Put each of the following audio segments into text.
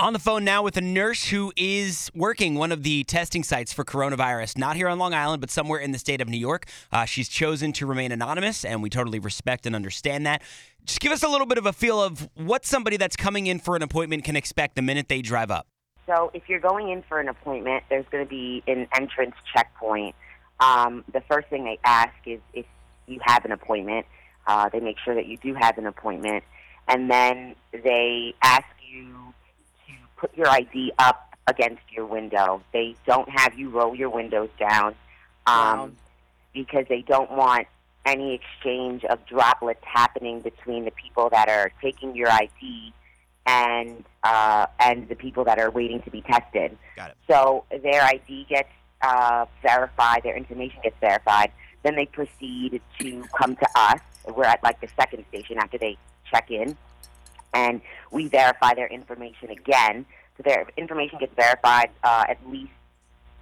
On the phone now with a nurse who is working one of the testing sites for coronavirus, not here on Long Island, but somewhere in the state of New York. Uh, she's chosen to remain anonymous, and we totally respect and understand that. Just give us a little bit of a feel of what somebody that's coming in for an appointment can expect the minute they drive up. So, if you're going in for an appointment, there's going to be an entrance checkpoint. Um, the first thing they ask is if you have an appointment. Uh, they make sure that you do have an appointment, and then they ask you put your ID up against your window. They don't have you roll your windows down um, Wow. because they don't want any exchange of droplets happening between the people that are taking your ID and uh, and the people that are waiting to be tested. Got it. So their ID gets uh, verified, their information gets verified. Then they proceed to come to us. We're at like the second station after they check in, and we verify their information again. So their information gets verified uh, at least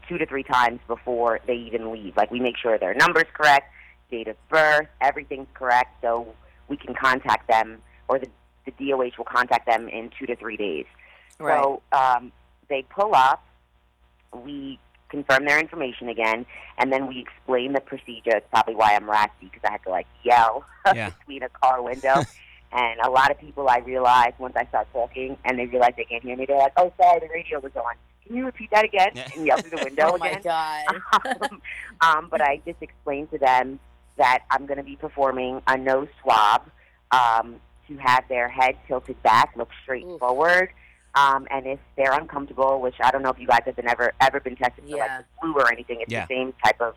two to three times before they even leave. Like we make sure their number's correct, date of birth, everything's correct, so we can contact them, or the, the DOH will contact them in two to three days. Right. So um, they pull up, we confirm their information again, and then we explain the procedure. It's probably why I'm raspy because I had to like yell Yeah. between a car window. and a lot of people I realize once I start talking and they realize they can't hear me, they're like, "Oh, sorry, the radio was on. Can you repeat that again?" Yeah. And yell through the window oh my again. god. um, um, but I just explained to them that I'm going to be performing a nose swab um, to have their head tilted back, look straight Oof. forward. Um, and if they're uncomfortable, which I don't know if you guys have been ever ever been tested for Yeah. like the flu or anything, it's Yeah. the same type of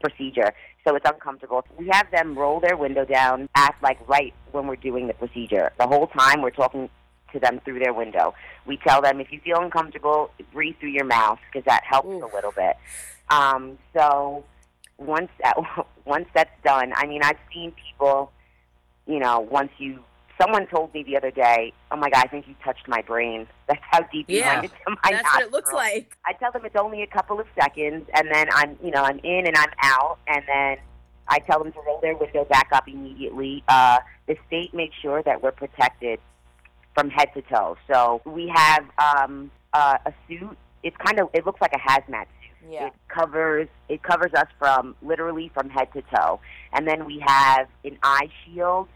procedure. So it's uncomfortable. We have them roll their window down act like right when we're doing the procedure. The whole time we're talking to them through their window. We tell them if you feel uncomfortable, breathe through your mouth because that helps Oof. a little bit. Um, so once that, once that's done, I mean, I've seen people, you know, once you. Someone told me the other day, "Oh my God, I think you touched my brain." That's how deep you Yeah. went into my That's what it looks like. I tell them it's only a couple of seconds, and then I'm, you know, I'm in and I'm out, and then I tell them to roll their window back up immediately. Uh, the state makes sure that we're protected from head to toe. So we have um, uh, a suit. It's kind of, it looks like a hazmat suit. Yeah. It covers, it covers us from literally from head to toe, and then we have an eye shield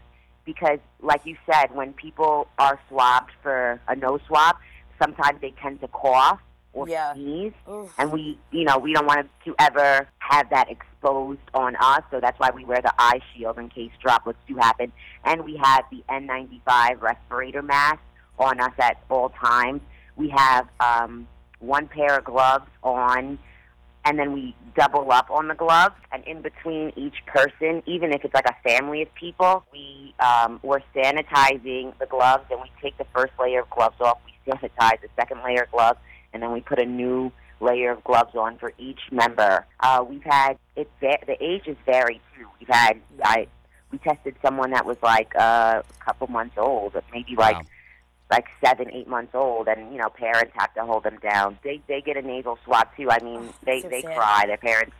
because, like you said, when people are swabbed for a nose swab, sometimes they tend to cough or Yeah. sneeze Oof. and we you know we don't want to ever have that exposed on us so that's why we wear the eye shield in case droplets do happen and we have the n95 respirator mask on us at all times we have um, one pair of gloves on and then we double up on the gloves and in between each person even if it's like a family of people we um, we're sanitizing the gloves and we take the first layer of gloves off we sanitize the second layer of gloves and then we put a new layer of gloves on for each member. Uh, we've had it. The ages vary too. We've had I we tested someone that was like uh, a couple months old, maybe like Wow. Like seven, eight months old, and you know parents have to hold them down. They they get a nasal swab too. I mean, Oh, they so they sad. cry. Their parents.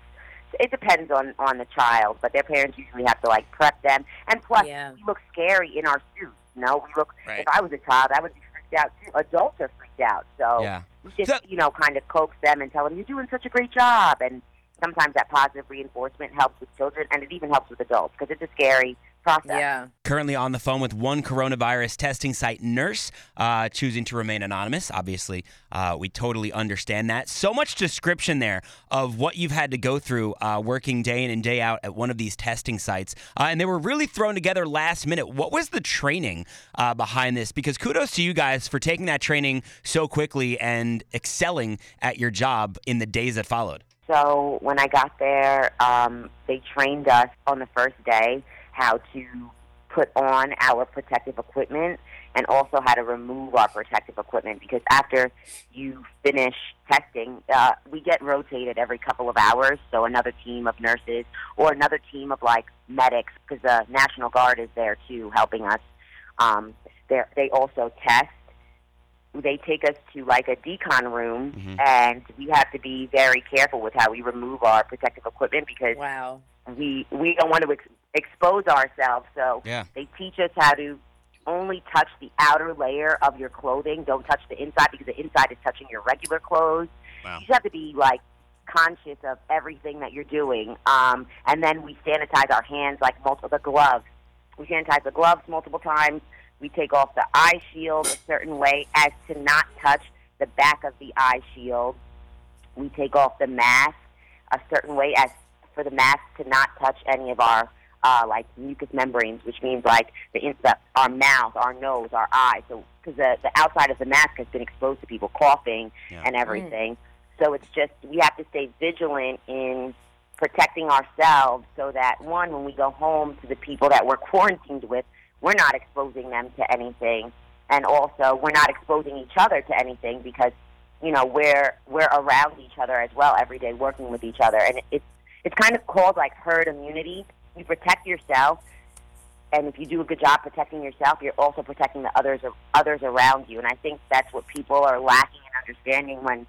It depends on on the child, but their parents usually have to like prep them. And plus, Yeah. we look scary in our suits. You know, we look. Right. If I was a child, I would be freaked out too. Adults are freaked out. So Yeah. we just So- you know kind of coax them and tell them you're doing such a great job and sometimes that positive reinforcement helps with children and it even helps with adults because it's a scary process Yeah. Currently on the phone with one coronavirus testing site nurse, uh, choosing to remain anonymous. Obviously, uh, we totally understand that. So much description there of what you've had to go through uh, working day in and day out at one of these testing sites. Uh, and they were really thrown together last minute. What was the training uh, behind this? Because kudos to you guys for taking that training so quickly and excelling at your job in the days that followed. so when i got there um, they trained us on the first day how to put on our protective equipment and also how to remove our protective equipment because after you finish testing, uh, we get rotated every couple of hours. So another team of nurses or another team of like medics because the National Guard is there too helping us. Um, they're- also test. They take us to like a decon room, Mhm. and we have to be very careful with how we remove our protective equipment because Wow. we we don't want to ex- expose ourselves. So Yeah. they teach us how to only touch the outer layer of your clothing. Don't touch the inside because the inside is touching your regular clothes. Wow. You just have to be like conscious of everything that you're doing. Um, and then we sanitize our hands like multiple the gloves. We sanitize the gloves multiple times. We take off the eye shield a certain way as to not touch the back of the eye shield. We take off the mask a certain way as for the mask to not touch any of our uh, like mucous membranes, which means like the, inside, the our mouth, our nose, our eyes. So because the the outside of the mask has been exposed to people coughing Yeah. and everything. So it's just we have to stay vigilant in protecting ourselves so that one, when we go home to the people that we're quarantined with, we're not exposing them to anything, and also we're not exposing each other to anything because you know we're we're around each other as well every day, working with each other, and it's it's kind of called like herd immunity. You protect yourself, and if you do a good job protecting yourself, you're also protecting the others others around you. And I think that's what people are lacking in understanding when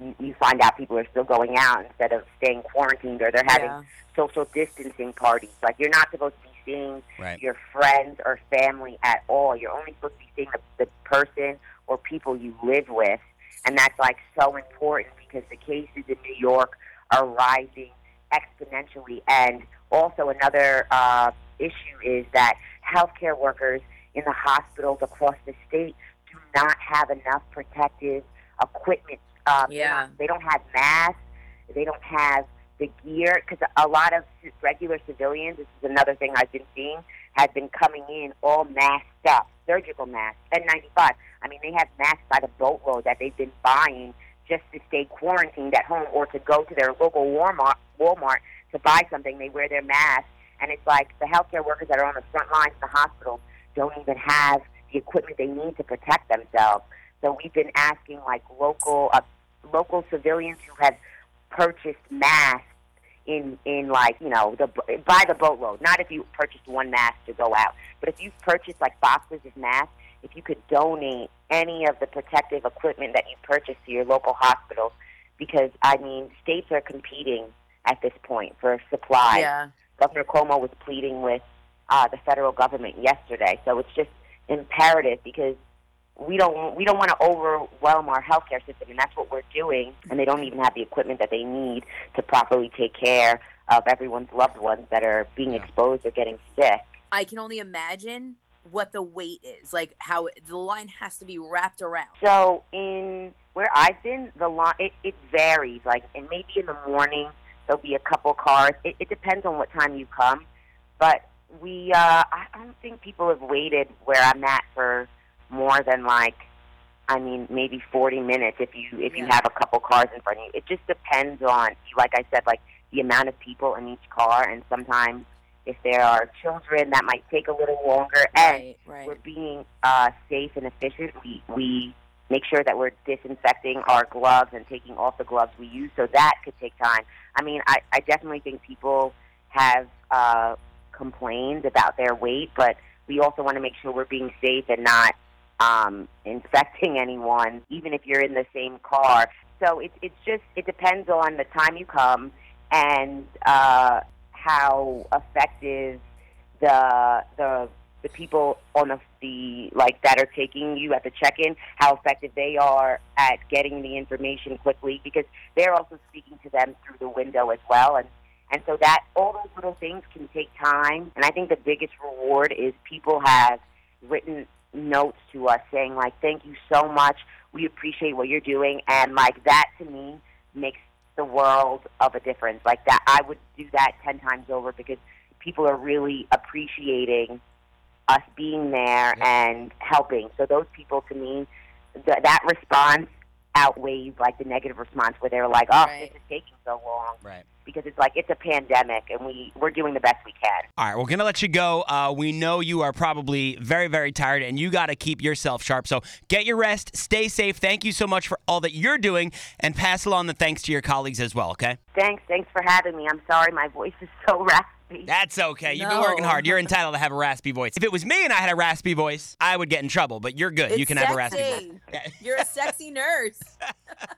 you, you find out people are still going out instead of staying quarantined or they're having Yeah. social distancing parties. Like you're not supposed to be seeing Right. your friends or family at all. You're only supposed to be seeing the, the person or people you live with, and that's like so important because the cases in New York are rising exponentially. And also another uh, issue is that healthcare workers in the hospitals across the state do not have enough protective equipment. Um, Yeah. they don't have masks. They don't have the gear because a lot of regular civilians. This is another thing I've been seeing has been coming in all masked up, surgical masks, N95. I mean, they have masks by the boatload that they've been buying just to stay quarantined at home or to go to their local Walmart, Walmart to buy something. They wear their mask, and it's like the healthcare workers that are on the front lines in the hospitals don't even have the equipment they need to protect themselves. So we've been asking like local uh, local civilians who have purchased masks in in like you know the by the boatload. Not if you purchased one mask to go out, but if you've purchased like boxes of masks, if you could donate any of the protective equipment that you purchased to your local hospitals, because I mean states are competing at this point for supply. Yeah. Governor Cuomo was pleading with uh, the federal government yesterday, so it's just imperative because we don't we don't want to overwhelm our healthcare system, and that's what we're doing. And they don't even have the equipment that they need to properly take care of everyone's loved ones that are being Yeah. exposed or getting sick. I can only imagine what the wait is. Like how the line has to be wrapped around. So in where I've been, the line it, it varies. Like, and maybe in the morning there'll be a couple cars. It, it depends on what time you come, but we uh, I don't think people have waited where I'm at for more than like I mean maybe 40 minutes if you if you have a couple cars in front of you. It just depends on like I said like the amount of people in each car and sometimes if there are children that might take a little longer and Right, right. we're being uh, safe and efficient. We we make sure that we're disinfecting our gloves and taking off the gloves we use, so that could take time. I mean, I, I definitely think people have uh, complained about their wait, but we also want to make sure we're being safe and not um, infecting anyone, even if you're in the same car. So it, it's just it depends on the time you come and uh, how effective the the the people on the like that are taking you at the check-in, how effective they are at getting the information quickly because they're also speaking to them through the window as well, and and so that all those little things can take time. And I think the biggest reward is people have written notes to us saying like, "Thank you so much. We appreciate what you're doing," and like that to me makes the world of a difference. Like that, I would do that ten times over because people are really appreciating us being there and helping. So those people, to me, th- that response outweighs like the negative response where they're like, "Oh, Right. this is taking so long," Right. because it's like it's a pandemic and we we're doing the best we can. All right, we're going to let you go. Uh, we know you are probably very, very tired and you got to keep yourself sharp. So get your rest, stay safe. Thank you so much for all that you're doing and pass along the thanks to your colleagues as well, okay? Thanks, thanks for having me. I'm sorry my voice is so raspy. That's okay. You've been No. working hard. You're entitled to have a raspy voice. If it was me and I had a raspy voice, I would get in trouble, but you're good. you It's can have a raspy voice. sexy. You're a sexy nurse.